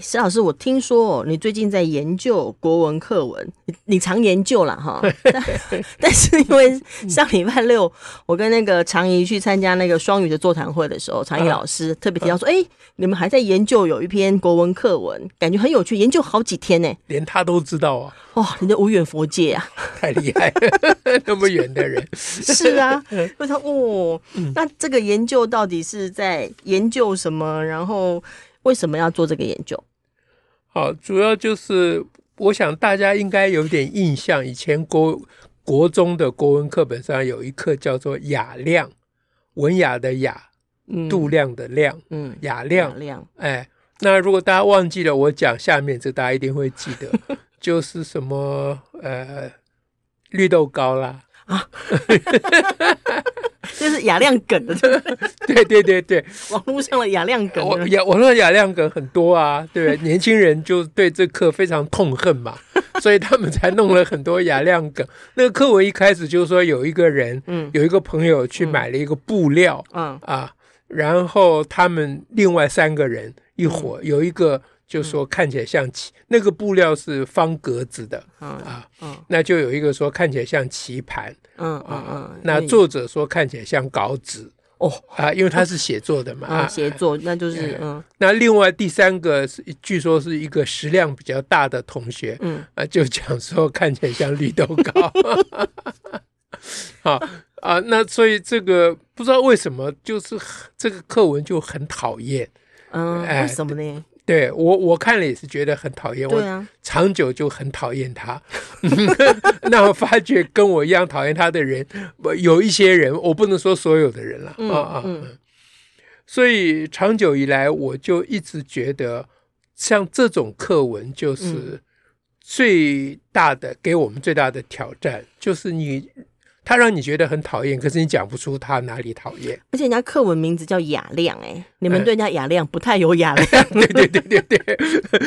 史老师，我听说你最近在研究国文课文，你你常研究了哈。但，是因为上礼拜六我跟那个常怡去参加那个双语的座谈会的时候，常怡老师特别提到说：“哎、啊，你们还在研究有一篇国文课文，感觉很有趣，研究好几天呢。”连他都知道啊！哇、哦，你的无远佛界啊，太厉害了，那么远的人是啊。我说哦，那这个研究到底是在研究什么？然后。为什么要做这个研究？好，主要就是我想大家应该有点印象，以前国国中的国文课本上有一课叫做雅量，文雅的雅，嗯、度量的量，嗯，雅量，雅量，哎，那如果大家忘记了，我讲下面这，大家一定会记得，就是什么呃，绿豆糕啦。啊，这是雅量梗 的，对对对对，网络上的雅量梗，雅网络雅量梗很多啊，对，年轻人就对这课非常痛恨嘛，所以他们才弄了很多雅量梗。那个课文一开始就是说有一个人，嗯，有一个朋友去买了一个布料，嗯。啊，然后他们另外三个人一伙有一个。就说看起来像棋，嗯、那个布料是方格子的，嗯、啊，嗯、那就有一个说看起来像棋盘，嗯嗯嗯，那作者说看起来像稿纸，哦。啊，因为他是写作的嘛，啊，写作那就是嗯，那另外第三个是据说是一个食量比较大的同学，嗯。啊，就讲说看起来像绿豆糕，啊啊，那所以这个不知道为什么就是这个课文就很讨厌，嗯，为什么呢？对我我看了也是觉得很讨厌，啊、我长久就很讨厌他。那我发觉跟我一样讨厌他的人，有一些人，我不能说所有的人了啊、嗯、啊。嗯、所以长久以来，我就一直觉得，像这种课文就是最大的、嗯、给我们最大的挑战，就是你。他让你觉得很讨厌，可是你讲不出他哪里讨厌。而且人家课文名字叫雅量，哎，你们对人家雅量不太有雅量。对对对对对，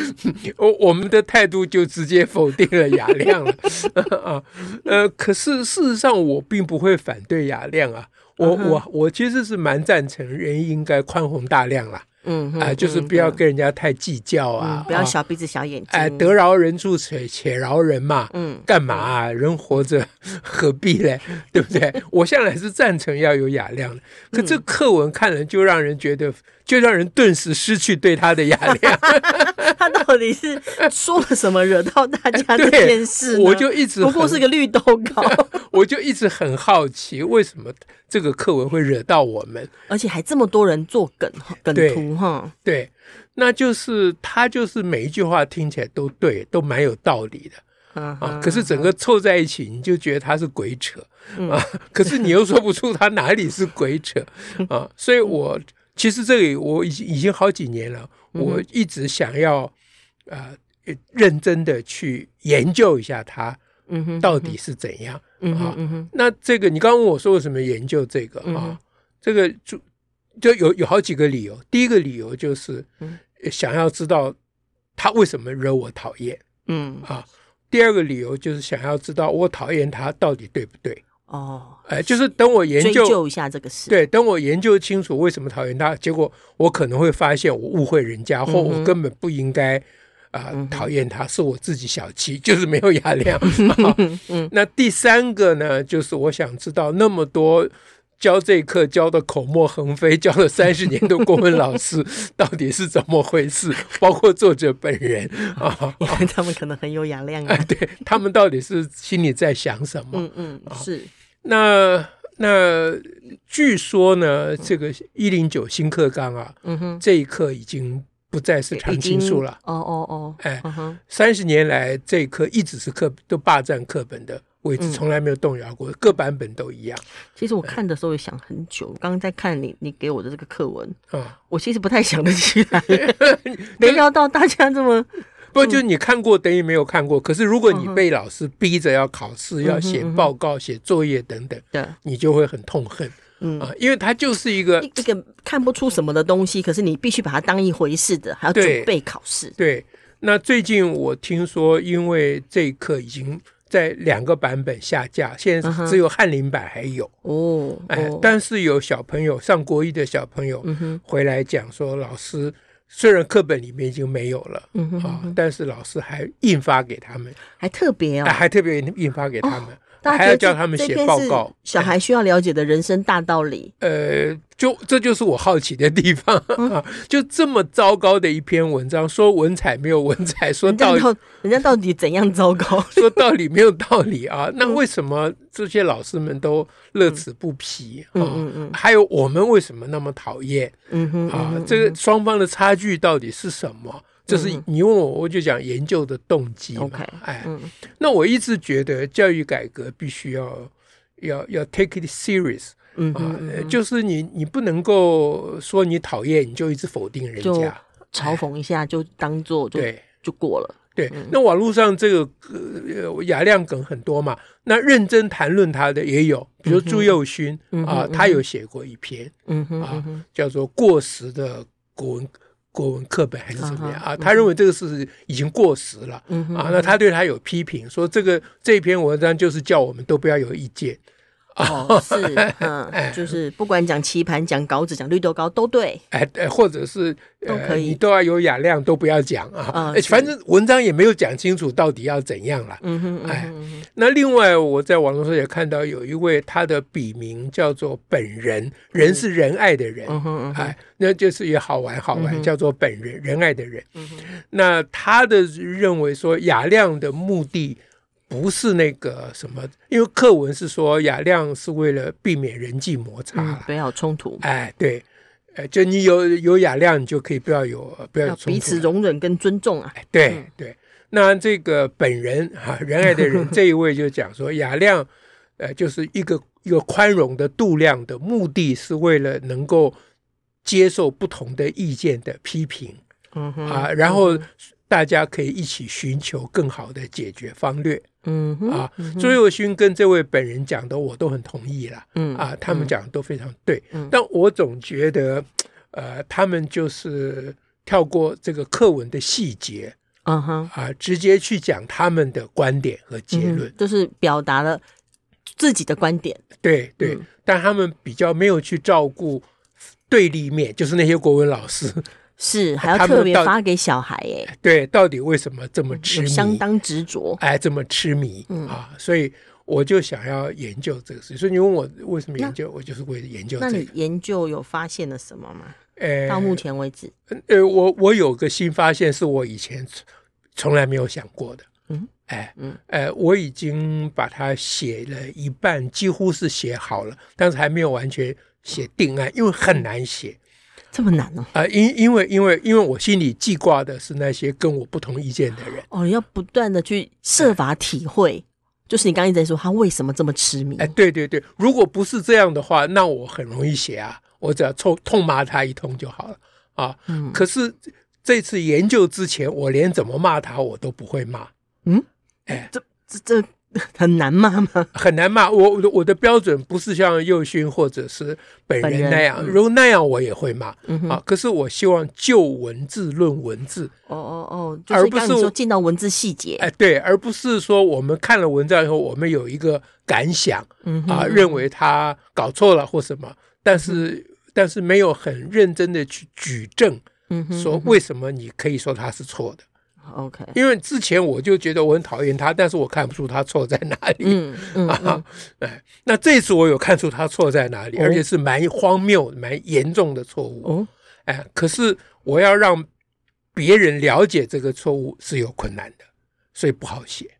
我我们的态度就直接否定了雅量了 啊。呃，可是事实上我并不会反对雅量啊，我我我其实是蛮赞成人应该宽宏大量啦。嗯啊，就是不要跟人家太计较啊，不要小鼻子小眼睛。哎，得饶人处且且饶人嘛。嗯，干嘛啊？人活着何必嘞？对不对？我向来是赞成要有雅量的，可这课文看了就让人觉得，就让人顿时失去对他的雅量。他到底是说了什么惹到大家 这件事？我就一直不过是个绿豆糕，我就一直很好奇为什么。这个课文会惹到我们，而且还这么多人做梗梗图哈。对，那就是他就是每一句话听起来都对，都蛮有道理的啊，啊。可是整个凑在一起，你就觉得他是鬼扯、嗯、啊。可是你又说不出他哪里是鬼扯啊。所以我其实这里我已经已经好几年了，我一直想要啊、呃、认真的去研究一下他。到底是怎样？嗯哼，嗯哼，那这个你刚刚问我说为什么研究这个啊？这个就就有有好几个理由。第一个理由就是想要知道他为什么惹我讨厌。嗯啊，第二个理由就是想要知道我讨厌他到底对不对？哦，哎，就是等我研究，究一下这个事。对，等我研究清楚为什么讨厌他，结果我可能会发现我误会人家，或我根本不应该。啊，讨厌他是我自己小气，就是没有雅量。嗯那第三个呢，就是我想知道那么多教这一课教的口沫横飞，教了 三十年的国文老师 到底是怎么回事？包括作者本人 啊，因为他们可能很有雅量啊。对，他们到底是心里在想什么？嗯嗯，是。那那据说呢，这个一零九新课纲啊，嗯哼，这一课已经。不再是常青树了。哦哦哦，哎，三十年来这一课一直是课都霸占课本的位置，从来没有动摇过，各版本都一样。其实我看的时候也想很久，刚刚在看你你给我的这个课文啊，我其实不太想得起来，没料到大家这么。不，就你看过等于没有看过。可是如果你被老师逼着要考试、要写报告、写作业等等，对，你就会很痛恨。嗯啊，因为它就是一个一个看不出什么的东西，可是你必须把它当一回事的，还要准备考试。对，那最近我听说，因为这一课已经在两个版本下架，现在只有翰林版还有。哦。哎，但是有小朋友上国一的小朋友回来讲说，老师。虽然课本里面已经没有了，嗯哼，哼，但是老师还印发给他们，还特别哦，还特别印发给他们，还要叫他们写报告。小孩需要了解的人生大道理。呃，就这就是我好奇的地方 啊！就这么糟糕的一篇文章，说文采没有文采，说道理，人家到底怎样糟糕？说道理没有道理啊！那为什么这些老师们都乐此不疲啊？嗯嗯，还有我们为什么那么讨厌？嗯哼啊，这个双方的差距到底是什么？就是你问我，我就讲研究的动机嘛。哎，那我一直觉得教育改革必须要要要 take it serious。嗯啊，就是你你不能够说你讨厌你就一直否定人家，嘲讽一下就当做对。就过了。对，那网络上这个呃雅量梗很多嘛，那认真谈论他的也有，比如朱佑勋啊，他有写过一篇，嗯啊，叫做过时的国文国文课本还是怎么样啊？他认为这个是已经过时了，啊，那他对他有批评，说这个这篇文章就是叫我们都不要有意见。哦，是，嗯，就是不管讲棋盘、讲稿子、讲绿豆糕都对，哎，或者是都可以，你都要有雅量，都不要讲啊，反正文章也没有讲清楚到底要怎样了，嗯哼，哎，那另外我在网络上也看到有一位他的笔名叫做本人，人是仁爱的人，哎，那就是也好玩好玩，叫做本人仁爱的人，那他的认为说雅量的目的。不是那个什么，因为课文是说雅量是为了避免人际摩擦，嗯，不要冲突。哎，对，呃，就你有有雅量，你就可以不要有不要有冲突，彼此容忍跟尊重啊。对、嗯、对，那这个本人哈、啊、仁爱的人 这一位就讲说雅量，呃，就是一个一个宽容的度量的目的是为了能够接受不同的意见的批评，嗯哼啊，然后大家可以一起寻求更好的解决方略。嗯啊，朱佑勋跟这位本人讲的我都很同意了，嗯啊，他们讲的都非常对，嗯，但我总觉得，呃，他们就是跳过这个课文的细节，嗯哼，啊，直接去讲他们的观点和结论，就是表达了自己的观点，对对，但他们比较没有去照顾对立面，就是那些国文老师。是，还要特别发给小孩哎。对，到底为什么这么痴迷？相当执着，哎，这么痴迷、嗯、啊！所以我就想要研究这个事。所以你问我为什么研究，我就是为了研究、这个。那你研究有发现了什么吗？呃，到目前为止，呃，我我有个新发现，是我以前从来没有想过的。嗯，哎，嗯，呃，我已经把它写了一半，几乎是写好了，但是还没有完全写定案，因为很难写。这么难呢？啊，因因为因为因为我心里记挂的是那些跟我不同意见的人哦，要不断的去设法体会，就是你刚刚一直在说他为什么这么痴迷？哎，对对对，如果不是这样的话，那我很容易写啊，我只要痛痛骂他一通就好了啊。嗯，可是这次研究之前，我连怎么骂他我都不会骂。嗯，哎，这这这。很难骂吗？很难骂。我我的标准不是像右勋或者是本人那样，嗯、如果那样我也会骂、嗯、啊。可是我希望就文字论文字。哦哦哦，就是、而不是说进到文字细节。哎，对，而不是说我们看了文章以后，我们有一个感想，嗯、啊，认为他搞错了或什么，但是、嗯、但是没有很认真的去举证，嗯，说为什么你可以说他是错的。OK，因为之前我就觉得我很讨厌他，但是我看不出他错在哪里。嗯嗯，啊，哎，那这次我有看出他错在哪里，而且是蛮荒谬、蛮严重的错误。哦，哎，可是我要让别人了解这个错误是有困难的，所以不好写。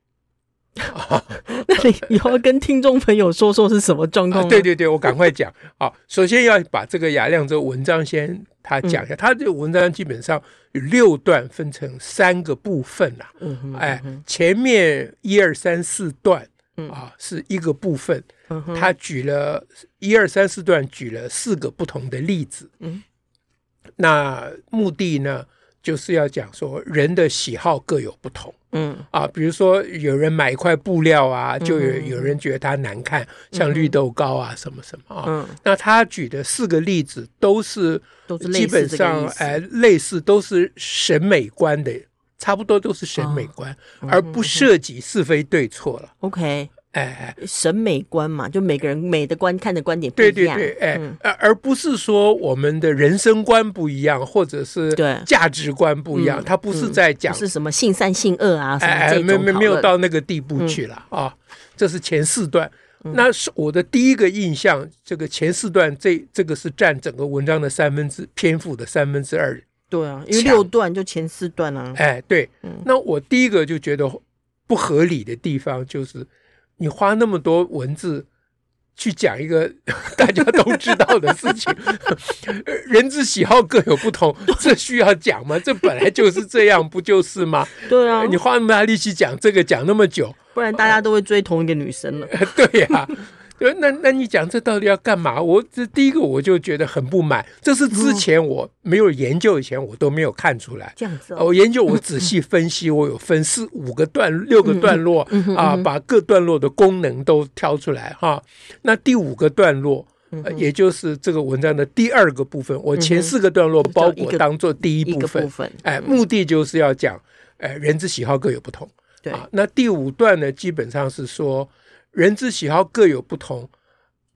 那你以后跟听众朋友说说是什么状况？对对对，我赶快讲。好，首先要把这个雅亮这个文章先他讲一下，他这个文章基本上。有六段分成三个部分呐，哎，前面一二三四段啊，是一个部分。他举了一二三四段，举了四个不同的例子。嗯，那目的呢，就是要讲说人的喜好各有不同。嗯啊，比如说有人买一块布料啊，就有有人觉得它难看，像绿豆糕啊什么什么啊。嗯，那他举的四个例子都是都是基本上哎类似，都是审美观的。差不多都是审美观，哦、而不涉及是非对错了。OK，哎，审美观嘛，就每个人美的观看的观点不一样。对对对，哎，而、嗯、而不是说我们的人生观不一样，或者是对价值观不一样。他、嗯、不是在讲、嗯、是什么性善性恶啊，哎，没没没有到那个地步去了、嗯、啊。这是前四段，嗯、那是我的第一个印象。这个前四段，这这个是占整个文章的三分之篇幅的三分之二。对啊，因为六段就前四段啊。哎，对，嗯、那我第一个就觉得不合理的地方就是，你花那么多文字去讲一个 大家都知道的事情，人之喜好各有不同，这需要讲吗？这本来就是这样，不就是吗？对啊，你花那么大力气讲这个，讲那么久，不然大家都会追同一个女生了。对呀、啊。那那你讲这到底要干嘛？我这第一个我就觉得很不满，这是之前我没有研究以前我都没有看出来。这样子，我研究我仔细分析，我有分四五个段六个段落啊，把各段落的功能都挑出来哈。那第五个段落，也就是这个文章的第二个部分，我前四个段落包裹当做第一部分，哎，目的就是要讲，哎，人之喜好各有不同。对啊，那第五段呢，基本上是说。人之喜好各有不同，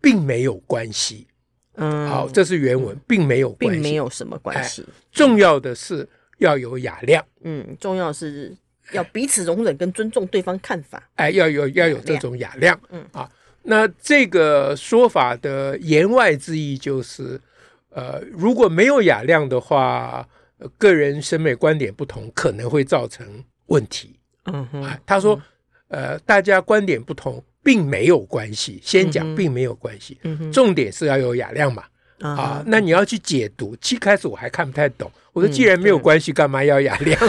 并没有关系。嗯，好，这是原文，并没有关系，并没有什么关系。重要的是要有雅量。嗯，重要是要彼此容忍跟尊重对方看法。哎，要有要有这种雅量。嗯啊，那这个说法的言外之意就是，呃，如果没有雅量的话，个人审美观点不同，可能会造成问题。嗯哼，他说，呃，大家观点不同。并没有关系，先讲并没有关系，重点是要有雅量嘛。嗯、啊，那你要去解读，一开始我还看不太懂。我说既然没有关系，干嘛要雅量？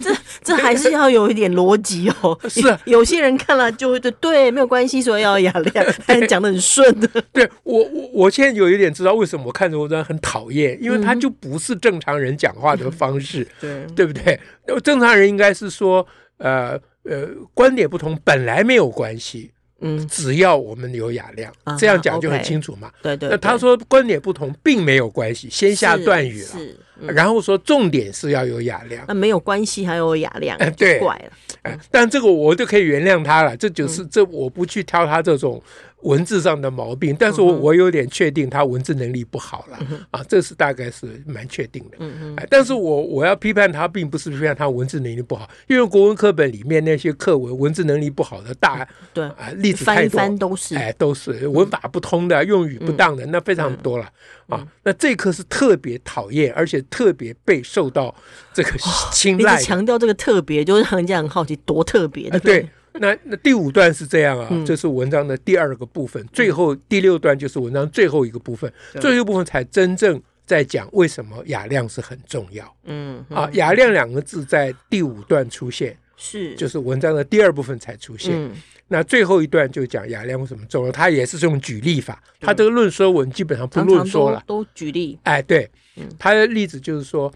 这这还是要有一点逻辑哦。是啊，有些人看了就会对对，没有关系，说要雅量，但讲的很顺的。对我我我现在有一点知道为什么我看着文章很讨厌，因为他就不是正常人讲话的方式，对对不对？正常人应该是说呃。呃，观点不同本来没有关系，嗯，只要我们有雅量，这样讲就很清楚嘛。对对。那他说观点不同并没有关系，先下断语了，然后说重点是要有雅量。那没有关系还有雅量，对，怪了。哎，但这个我就可以原谅他了，这就是这我不去挑他这种。文字上的毛病，但是我我有点确定他文字能力不好了、嗯、啊，这是大概是蛮确定的。嗯嗯哼，但是我我要批判他，并不是批判他文字能力不好，因为国文课本里面那些课文文字能力不好的大对啊例子太多，翻翻都是哎都是文法不通的，嗯、用语不当的，那非常多了、嗯、啊。那这课是特别讨厌，而且特别被受到这个青睐。你强调这个特别，就是让人家很好奇多特别的。对。那那第五段是这样啊，嗯、这是文章的第二个部分，最后第六段就是文章最后一个部分，嗯、最后一个部分才真正在讲为什么雅量是很重要。嗯，嗯啊，雅量两个字在第五段出现，是就是文章的第二部分才出现。嗯、那最后一段就讲雅量为什么重要，他也是用举例法，他这个论说文基本上不论说了，都举例。哎，对，他的例子就是说，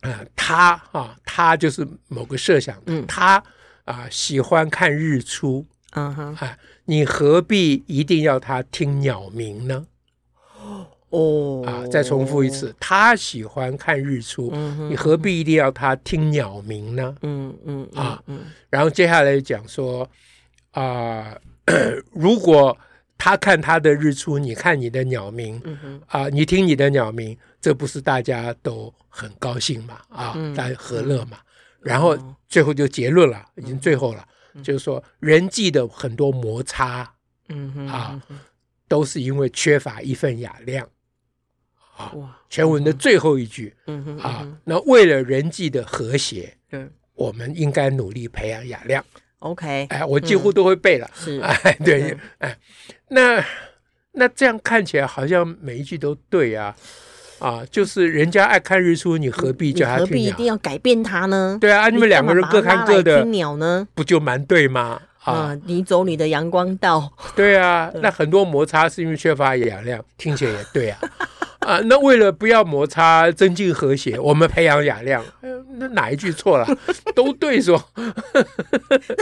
啊，他啊，他就是某个设想，嗯，他。啊，喜欢看日出，嗯哼，啊，你何必一定要他听鸟鸣呢？哦，啊，再重复一次，他喜欢看日出，嗯，你何必一定要他听鸟鸣呢？嗯嗯啊，嗯，然后接下来讲说，啊，如果他看他的日出，你看你的鸟鸣，啊，你听你的鸟鸣，这不是大家都很高兴嘛？啊，大家和乐嘛？然后最后就结论了，已经最后了，就是说人际的很多摩擦，嗯哼啊，都是因为缺乏一份雅量，啊，全文的最后一句，嗯哼啊，那为了人际的和谐，嗯，我们应该努力培养雅量。OK，哎，我几乎都会背了，是，哎，对，哎，那那这样看起来好像每一句都对啊。啊，就是人家爱看日出，你何必叫他听鸟？何必一定要改变他呢？对啊，你们两个人各看各的，听鸟呢，不就蛮对吗？啊，你走你的阳光道。对啊，那很多摩擦是因为缺乏雅量，听起来也对啊。啊，那为了不要摩擦，增进和谐，我们培养雅量。那哪一句错了？都对说。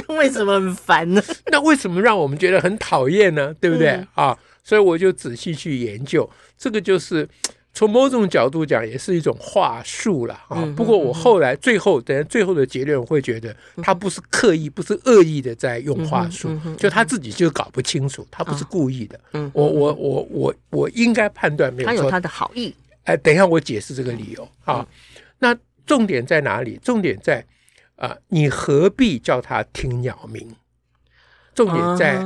为什么很烦呢？那为什么让我们觉得很讨厌呢？对不对？嗯、啊，所以我就仔细去研究，这个就是。从某种角度讲，也是一种话术了啊。不过我后来最后等最后的结论，我会觉得他不是刻意，不是恶意的在用话术，就他自己就搞不清楚，他不是故意的。我我我我我应该判断没有错，他有他的好意。哎，等一下我解释这个理由啊。那重点在哪里？重点在啊，你何必叫他听鸟鸣？重点在，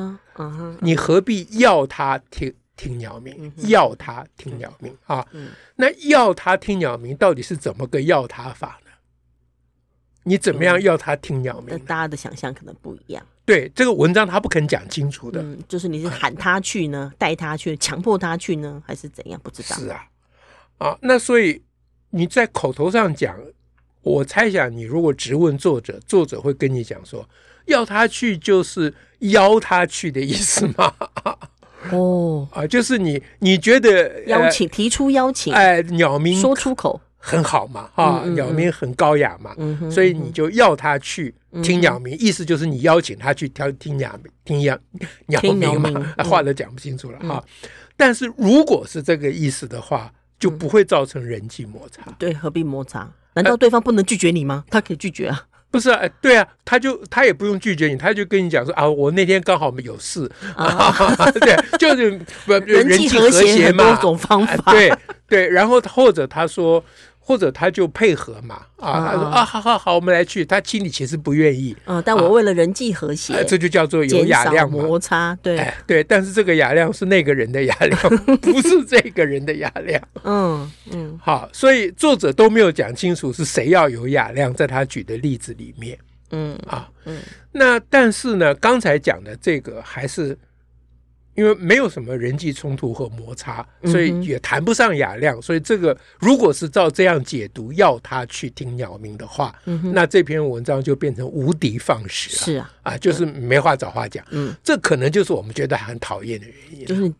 你何必要他听？听鸟鸣，要他听鸟鸣啊！那要他听鸟鸣，到底是怎么个要他法呢？你怎么样要他听鸟鸣？大家的想象可能不一样。对，这个文章他不肯讲清楚的。嗯，就是你是喊他去呢，带他去，强迫他去呢，还是怎样？不知道。是啊，啊，那所以你在口头上讲，我猜想你如果直问作者，作者会跟你讲说，要他去就是邀他去的意思吗？哦啊，就是你，你觉得邀请提出邀请，哎，鸟鸣说出口很好嘛，哈，鸟鸣很高雅嘛，所以你就要他去听鸟鸣，意思就是你邀请他去听听鸟听鸟鸟鸣嘛，话都讲不清楚了哈。但是如果是这个意思的话，就不会造成人际摩擦。对，何必摩擦？难道对方不能拒绝你吗？他可以拒绝啊。不是啊，对啊，他就他也不用拒绝你，他就跟你讲说啊，我那天刚好有事，啊、对，就是不人际和谐嘛，多种方法，对对，然后或者他说。或者他就配合嘛，啊，他说啊，好好好，我们来去。他心里其实不愿意，嗯，但我为了人际和谐，这就叫做有雅量嘛，摩擦，对对。但是这个雅量是那个人的雅量，不是这个人的雅量。嗯嗯，好，所以作者都没有讲清楚是谁要有雅量，在他举的例子里面，嗯啊，嗯，那但是呢，刚才讲的这个还是。因为没有什么人际冲突和摩擦，所以也谈不上雅量。所以这个如果是照这样解读，要他去听鸟鸣的话，那这篇文章就变成无的放矢了。是啊，啊，就是没话找话讲。嗯，这可能就是我们觉得很讨厌的原因。就是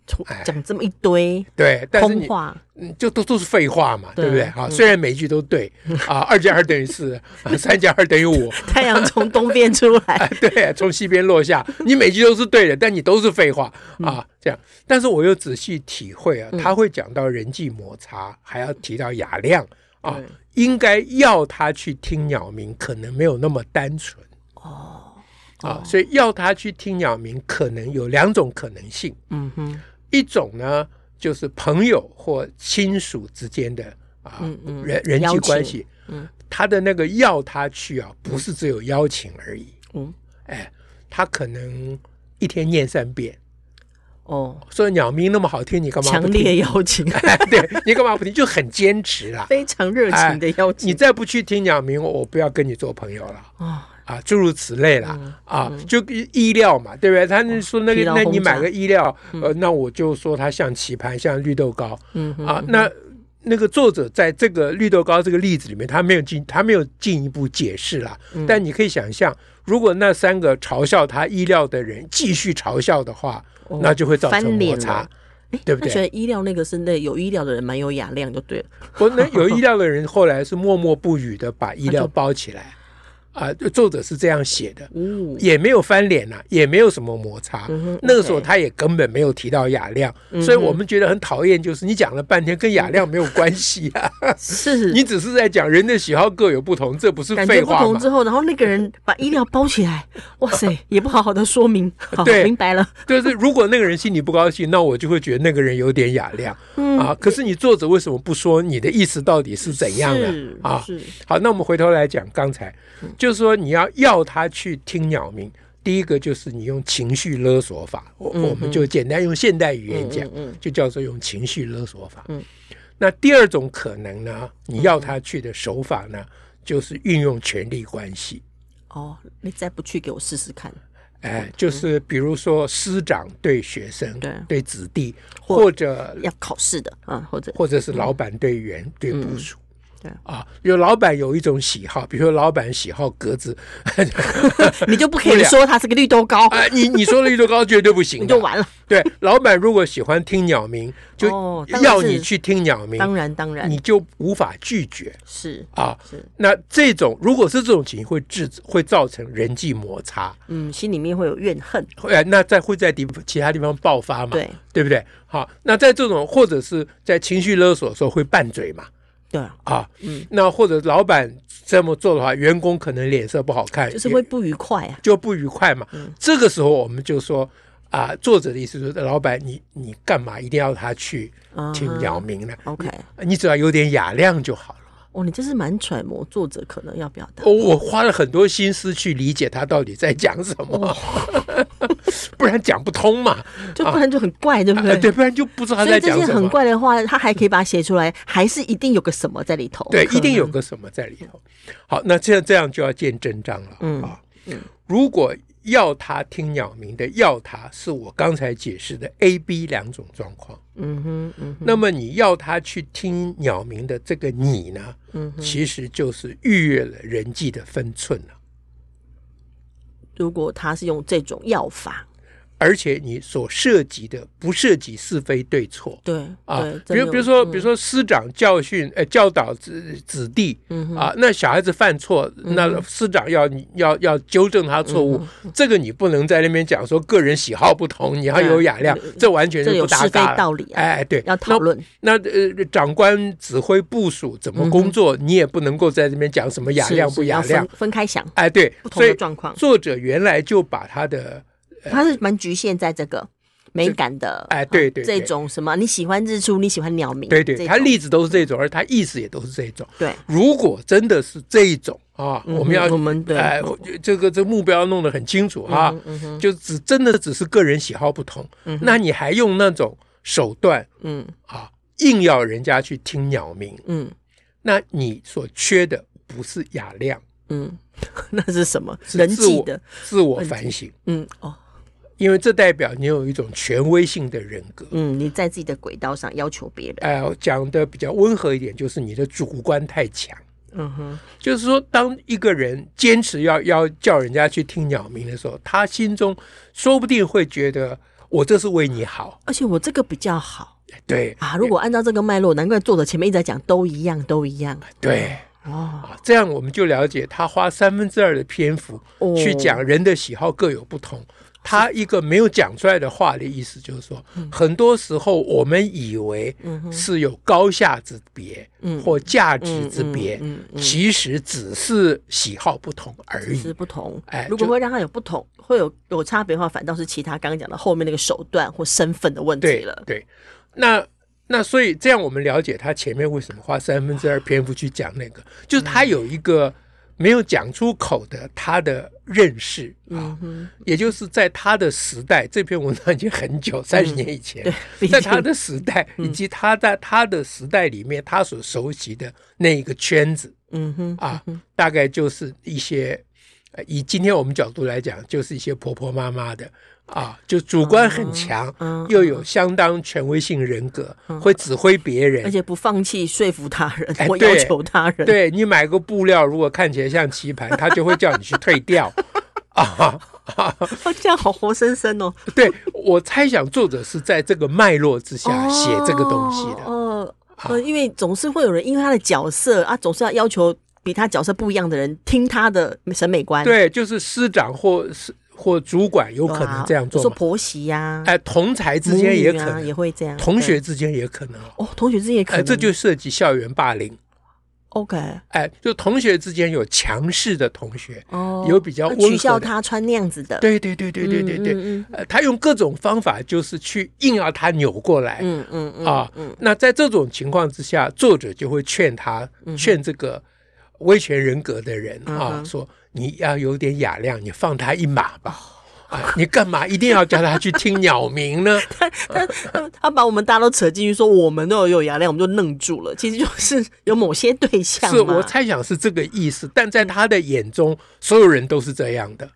讲这么一堆对，但是你话。就都都是废话嘛，对不对？啊，虽然每一句都对 啊，二加二等于四，三加二等于五。太阳从东边出来，对，从西边落下。你每句都是对的，但你都是废话啊，这样。但是我又仔细体会啊，他会讲到人际摩擦，还要提到雅量啊，应该要他去听鸟鸣，可能没有那么单纯哦。啊，所以要他去听鸟鸣，可能有两种可能性。嗯哼，一种呢。就是朋友或亲属之间的啊，人人际关系，嗯，他的那个要他去啊，不是只有邀请而已，嗯，哎，他可能一天念三遍，哦，说鸟鸣那么好听，你干嘛？强烈邀请，对，你干嘛不听？就很坚持啦，非常热情的邀请。你再不去听鸟鸣，我不要跟你做朋友了啊。啊，诸如此类啦，嗯、啊，就衣料嘛，对不对？他说那个，那你买个衣料，嗯、呃，那我就说它像棋盘，像绿豆糕，嗯哼啊，那那个作者在这个绿豆糕这个例子里面，他没有进，他没有进一步解释啦。嗯、但你可以想象，如果那三个嘲笑他衣料的人继续嘲笑的话，哦、那就会造成摩擦，对不对？觉得衣料那个是那有衣料的人蛮有雅量，就对了。不，那有衣料的人后来是默默不语的把衣料包起来。啊，作者是这样写的，也没有翻脸呐，也没有什么摩擦。那个时候他也根本没有提到雅量，所以我们觉得很讨厌，就是你讲了半天跟雅亮没有关系啊。是，你只是在讲人的喜好各有不同，这不是废话吗？不同之后，然后那个人把衣料包起来，哇塞，也不好好的说明。好，明白了。就是如果那个人心里不高兴，那我就会觉得那个人有点雅量。啊，可是你作者为什么不说你的意思到底是怎样的啊？好，那我们回头来讲刚才。就是说，你要要他去听鸟鸣，第一个就是你用情绪勒索法，我我们就简单用现代语言讲，就叫做用情绪勒索法。那第二种可能呢，你要他去的手法呢，就是运用权力关系。哦，你再不去给我试试看？哎，就是比如说师长对学生、对对子弟，或者要考试的啊，或者或者是老板对员对部属。对啊，有老板有一种喜好，比如说老板喜好格子，你就不可以 说他是个绿豆糕哎！你你说的绿豆糕绝对不行，你就完了。对，老板如果喜欢听鸟鸣，就要你去听鸟鸣，当然当然，你就无法拒绝。是啊，是。那这种如果是这种情形，会致会造成人际摩擦，嗯，心里面会有怨恨，会那在会在地其他地方爆发嘛？对，对不对？好，那在这种或者是在情绪勒索的时候会拌嘴嘛？对啊，嗯，那或者老板这么做的话，员工可能脸色不好看，就是会不愉快啊，就不愉快嘛。嗯，这个时候我们就说啊，作者的意思是，老板你你干嘛一定要他去听鸟鸣呢？OK，你只要有点雅量就好了。哦，你这是蛮揣摩作者可能要表达。哦，我花了很多心思去理解他到底在讲什么，哦、不然讲不通嘛，就不然就很怪，啊、对不对？对，不然就不知道他在讲什么。这些很怪的话，他还可以把它写出来，还是一定有个什么在里头？对，一定有个什么在里头。好，那这样这样就要见真章了。嗯啊，嗯，如果。要他听鸟鸣的，要他是我刚才解释的 A、B 两种状况。嗯哼，嗯哼。那么你要他去听鸟鸣的这个你呢？嗯哼，其实就是逾越了人际的分寸了。如果他是用这种药法。而且你所涉及的不涉及是非对错，对啊，比如比如说比如说师长教训呃教导子子弟啊，那小孩子犯错，那师长要要要纠正他错误，这个你不能在那边讲说个人喜好不同，你要有雅量，这完全是不搭嘎。道理，哎，对，要讨论。那呃，长官指挥部署怎么工作，你也不能够在这边讲什么雅量不雅量，分开想。哎，对，不同的状况，作者原来就把他的。他是蛮局限在这个美感的，哎，对对，这种什么你喜欢日出，你喜欢鸟鸣，对对，它例子都是这种，而它意思也都是这种。对，如果真的是这一种啊，我们要我们哎，这个这目标弄得很清楚啊，就只真的只是个人喜好不同，那你还用那种手段，嗯啊，硬要人家去听鸟鸣，嗯，那你所缺的不是雅量，嗯，那是什么？人际的自我反省，嗯哦。因为这代表你有一种权威性的人格，嗯，你在自己的轨道上要求别人。哎、呃，讲的比较温和一点，就是你的主观太强。嗯哼，就是说，当一个人坚持要要叫人家去听鸟鸣的时候，他心中说不定会觉得我这是为你好，而且我这个比较好。对啊，如果按照这个脉络，难怪作者前面一直在讲都一样，都一样。对哦，这样我们就了解他花三分之二的篇幅去讲人的喜好各有不同。他一个没有讲出来的话的意思，就是说，很多时候我们以为是有高下之别，或价值之别，其实只是喜好不同而已。是不同，哎，如果会让他有不同，会有有差别的话，反倒是其他刚刚讲的后面那个手段或身份的问题了。对，那那所以这样我们了解他前面为什么花三分之二篇幅去讲那个，就是他有一个。没有讲出口的他的认识啊，也就是在他的时代，这篇文章已经很久，三十年以前，在他的时代以及他在他的时代里面，他所熟悉的那一个圈子，嗯哼啊，大概就是一些，以今天我们角度来讲，就是一些婆婆妈妈的。啊，就主观很强，又有相当权威性人格，会指挥别人，而且不放弃说服他人或要求他人。对，你买个布料，如果看起来像棋盘，他就会叫你去退掉。啊，这样好活生生哦。对，我猜想作者是在这个脉络之下写这个东西的。哦，因为总是会有人因为他的角色啊，总是要要求比他角色不一样的人听他的审美观。对，就是师长或是。或主管有可能这样做，说婆媳呀，哎，同才之间也可能也会这样，同学之间也可能。哦，同学之间也可能，这就涉及校园霸凌。OK，哎，就同学之间有强势的同学，哦，有比较取笑他穿那样子的，对对对对对对对，呃，他用各种方法就是去硬要他扭过来，嗯嗯啊，那在这种情况之下，作者就会劝他，劝这个威权人格的人啊，说。你要有点雅量，你放他一马吧。啊，你干嘛一定要叫他去听鸟鸣呢？他他他把我们大家都扯进去，说我们都有有雅量，我们就愣住了。其实就是有某些对象，是我猜想是这个意思。但在他的眼中，所有人都是这样的。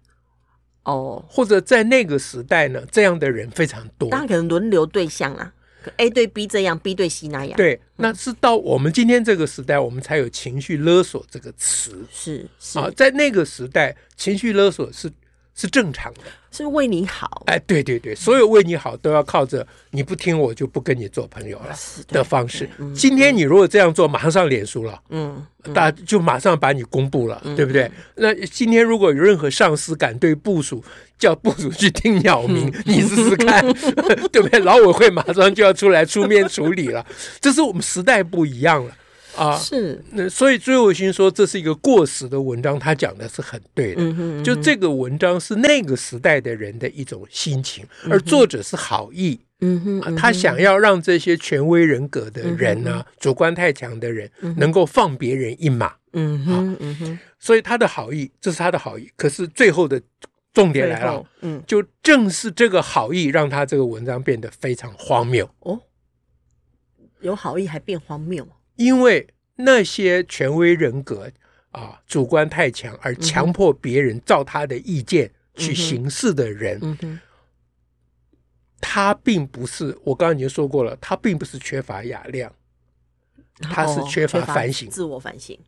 哦，或者在那个时代呢，这样的人非常多。当然可能轮流对象啦，A 对 B 这样，B 对 C 那样。对，那是到我们今天这个时代，我们才有情绪勒索这个词。是是啊，在那个时代，情绪勒索是。是正常的，是为你好。哎，对对对，所有为你好都要靠着你不听我就不跟你做朋友了的方式。今天你如果这样做，马上上脸书了，嗯，大家就马上把你公布了，对不对？那今天如果有任何上司敢对部署叫部署去听鸟鸣，你试试看，对不对？劳委会马上就要出来出面处理了。这是我们时代不一样了。啊，是那所以追尾勋说这是一个过时的文章，他讲的是很对的。嗯哼嗯哼，就这个文章是那个时代的人的一种心情，嗯、而作者是好意。嗯哼，嗯哼、啊，他想要让这些权威人格的人呢、啊，嗯、主观太强的人，能够放别人一马。嗯哼，嗯哼，所以他的好意，这是他的好意。可是最后的重点来了，嗯，就正是这个好意，让他这个文章变得非常荒谬。哦，有好意还变荒谬。因为那些权威人格啊，主观太强，而强迫别人照他的意见去行事的人，他并不是我刚刚已经说过了，他并不是缺乏雅量，他是缺乏反省、自我反省。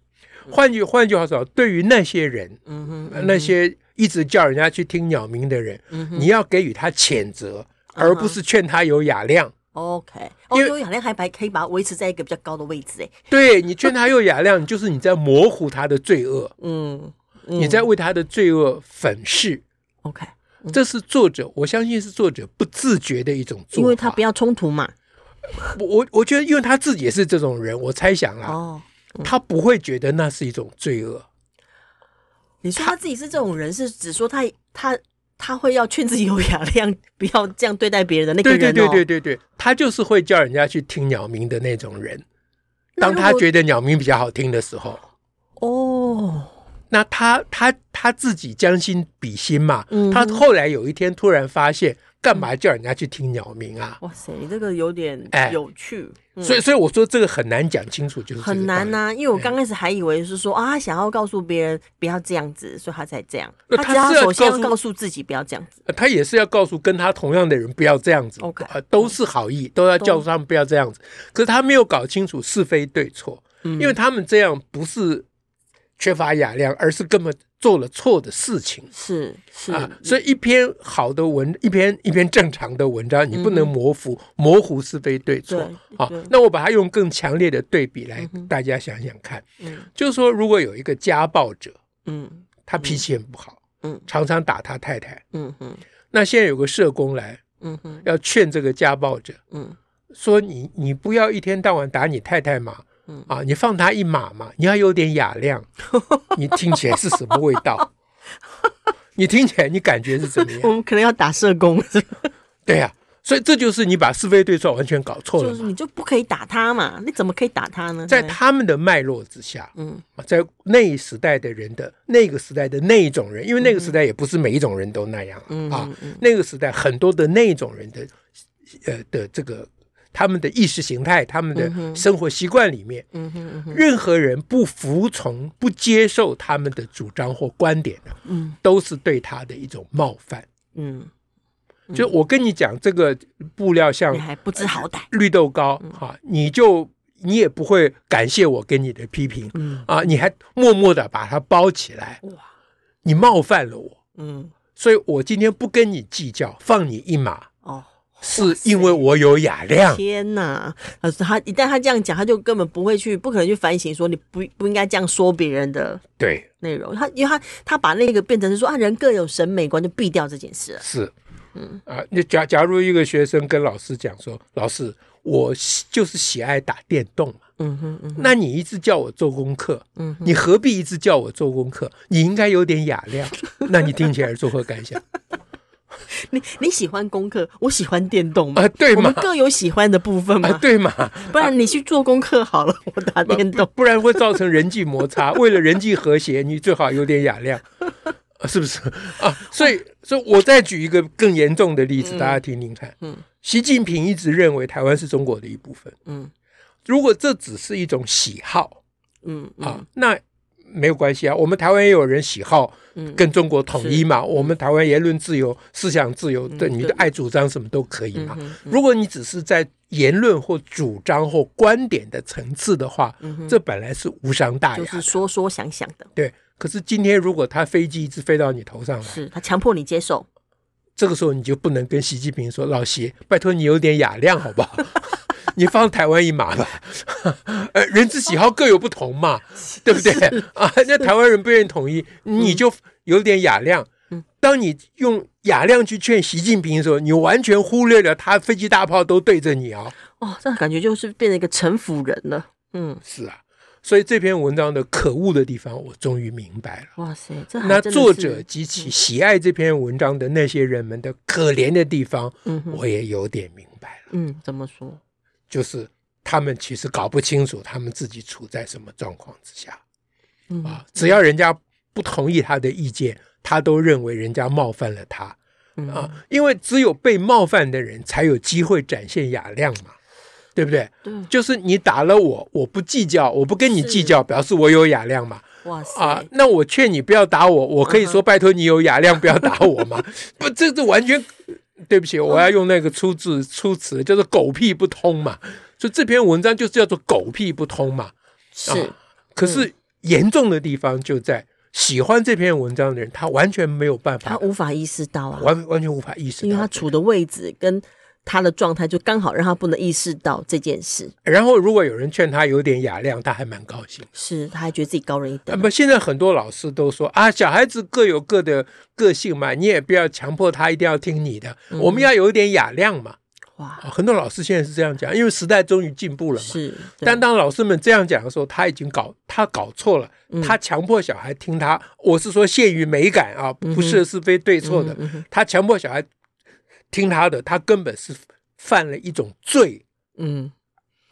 换句换句话说，对于那些人，嗯哼嗯、那些一直叫人家去听鸟鸣的人，嗯、哼。你要给予他谴责，而不是劝他有雅量。OK，哦，有雅量还白可以把它维持在一个比较高的位置，哎，对，你劝他有雅量，就是你在模糊他的罪恶，嗯，嗯，你在为他的罪恶粉饰，OK，嗯，这是作者，我相信是作者不自觉的一种做法，因为他不要冲突嘛。我我觉得，因为他自己也是这种人，我猜想啦，哦，嗯，他不会觉得那是一种罪恶。你说他自己是这种人，是指说他他。他会要劝自己有雅量，不要这样对待别人的那个人。对对对对对，他就是会叫人家去听鸟鸣的那种人。当他觉得鸟鸣比较好听的时候，哦，那他他他自己将心比心嘛，嗯、他后来有一天突然发现。干嘛叫人家去听鸟鸣啊？哇塞，你这个有点有趣。所以，所以我说这个很难讲清楚，就是很难呐、啊。因为我刚开始还以为是说、哎、啊，想要告诉别人不要这样子，所以他才这样。他只要首先要告诉自己不要这样子，他也是要告诉跟他同样的人不要这样子。OK，、呃、都是好意，都要叫他们不要这样子。可是他没有搞清楚是非对错，嗯、因为他们这样不是缺乏雅量，而是根本。做了错的事情，是是啊，所以一篇好的文，一篇一篇正常的文章，你不能模糊、嗯、模糊是非对错。啊。好，那我把它用更强烈的对比来，大家想想看，嗯，就是说，如果有一个家暴者，嗯，他脾气很不好，嗯，常常打他太太，嗯哼，那现在有个社工来，嗯哼，要劝这个家暴者，嗯，说你你不要一天到晚打你太太嘛。嗯啊，你放他一马嘛，你要有点雅量，你听起来是什么味道？你听起来你感觉是怎么样？我们可能要打社工。对呀、啊，所以这就是你把是非对错完全搞错了。就是你就不可以打他嘛？你怎么可以打他呢？在他们的脉络之下，嗯，在那一时代的人的那个时代的那一种人，因为那个时代也不是每一种人都那样、嗯、啊，那个时代很多的那一种人的呃的这个。他们的意识形态，他们的生活习惯里面，嗯哼嗯哼，任何人不服从、不接受他们的主张或观点都是对他的一种冒犯。嗯，就我跟你讲，这个布料像你还不知好歹，绿豆糕哈，你就你也不会感谢我给你的批评，嗯。啊，你还默默的把它包起来，哇，你冒犯了我，嗯，所以我今天不跟你计较，放你一马。是因为我有雅量。天哪！他一旦他这样讲，他就根本不会去，不可能去反省，说你不不应该这样说别人的对内容。他因为他他把那个变成是说啊，人各有审美观，就避掉这件事。是，嗯啊，你假假如一个学生跟老师讲说，老师，我就是喜爱打电动嘛，嗯哼嗯哼，那你一直叫我做功课，嗯，你何必一直叫我做功课？你应该有点雅量。那你听起来作何感想？你你喜欢功课，我喜欢电动嘛？啊，对嘛，我们各有喜欢的部分嘛？啊，对嘛？不然你去做功课好了，我打电动，不然会造成人际摩擦。为了人际和谐，你最好有点雅量，是不是啊？所以，所以我再举一个更严重的例子，大家听听看。嗯，习近平一直认为台湾是中国的一部分。嗯，如果这只是一种喜好，嗯啊，那没有关系啊，我们台湾也有人喜好跟中国统一嘛，我们台湾言论自由、思想自由，对你的爱主张什么都可以嘛。如果你只是在言论或主张或观点的层次的话，这本来是无伤大雅，就是说说想想的。对，可是今天如果他飞机一直飞到你头上来，是他强迫你接受，这个时候你就不能跟习近平说：“老习，拜托你有点雅量好不好？” 你放台湾一马吧，呃，人之喜好各有不同嘛，对不对啊？那台湾人不愿意统一，你就有点雅量。当你用雅量去劝习近平的时候，你完全忽略了他飞机大炮都对着你啊！哦，这感觉就是变成一个城府人了。嗯，是啊，所以这篇文章的可恶的地方，我终于明白了。哇塞，这那作者及其喜爱这篇文章的那些人们的可怜的地方，嗯，我也有点明白了。嗯，怎么说？就是他们其实搞不清楚他们自己处在什么状况之下，啊，只要人家不同意他的意见，他都认为人家冒犯了他，啊，因为只有被冒犯的人才有机会展现雅量嘛，对不对？对，就是你打了我，我不计较，我不跟你计较，表示我有雅量嘛。哇塞，啊，那我劝你不要打我，我可以说拜托你有雅量，不要打我嘛。不，这这完全。对不起，我要用那个出字出词，叫做狗屁不通嘛。所以这篇文章就是叫做狗屁不通嘛。是，啊、可是严重的地方就在喜欢这篇文章的人，他完全没有办法，他无法意识到啊，完完全无法意识到，因为他处的位置跟。他的状态就刚好让他不能意识到这件事。然后，如果有人劝他有点雅量，他还蛮高兴。是，他还觉得自己高人一等。不，现在很多老师都说啊，小孩子各有各的个性嘛，你也不要强迫他一定要听你的。嗯、我们要有一点雅量嘛。哇，很多老师现在是这样讲，因为时代终于进步了嘛。是。但当老师们这样讲的时候，他已经搞他搞错了。嗯、他强迫小孩听他，我是说限于美感啊，不是是非对错的。嗯、他强迫小孩。听他的，他根本是犯了一种罪，嗯，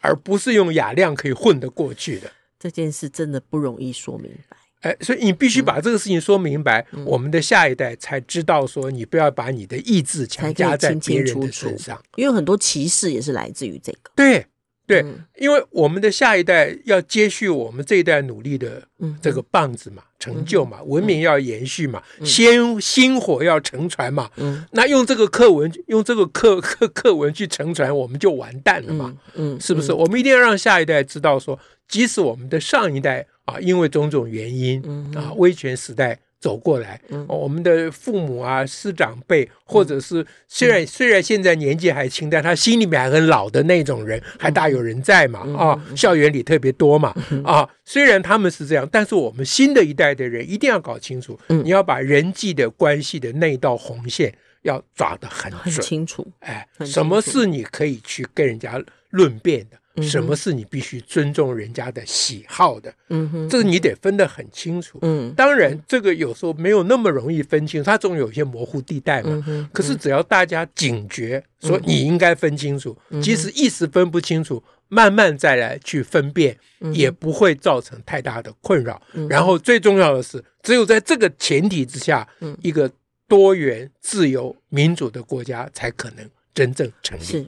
而不是用雅量可以混得过去的。这件事真的不容易说明白。哎，所以你必须把这个事情说明白，嗯、我们的下一代才知道说，你不要把你的意志强加在别人的身上，因为很多歧视也是来自于这个。对。对，因为我们的下一代要接续我们这一代努力的这个棒子嘛，成就嘛，文明要延续嘛，先薪火要承传嘛。那用这个课文，用这个课课课文去承传，我们就完蛋了嘛。嗯，是不是？我们一定要让下一代知道说，即使我们的上一代啊，因为种种原因啊，威权时代。走过来，我们的父母啊、师长辈，或者是虽然虽然现在年纪还轻，但他心里面还很老的那种人，还大有人在嘛？啊，校园里特别多嘛？啊，虽然他们是这样，但是我们新的一代的人一定要搞清楚，你要把人际的关系的那道红线要抓得很清楚。哎，什么是你可以去跟人家论辩的？什么是你必须尊重人家的喜好的？嗯哼，这个你得分得很清楚。嗯，当然，这个有时候没有那么容易分清，它总有一些模糊地带嘛。可是只要大家警觉，说你应该分清楚，即使一时分不清楚，慢慢再来去分辨，也不会造成太大的困扰。然后最重要的是，只有在这个前提之下，一个多元、自由、民主的国家才可能真正成立。是，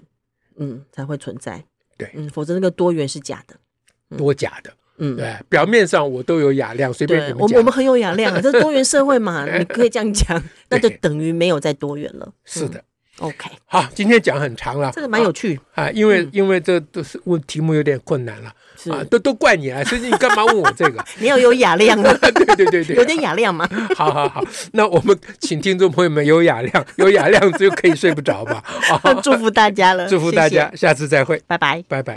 嗯，才会存在。对，嗯，否则那个多元是假的，多假的，嗯，对，表面上我都有雅量，随便你们讲，我我们很有雅量啊，这是多元社会嘛，你可以这样讲，那就等于没有再多元了。是的，OK，好，今天讲很长了，这个蛮有趣。啊，因为因为这都是问题目有点困难了，啊，都都怪你啊，所以你干嘛问我这个？你要有雅量啊，对对对对，有点雅量嘛。好好好，那我们请听众朋友们有雅量，有雅量就可以睡不着吧。祝福大家了，祝福大家，下次再会，拜拜，拜拜。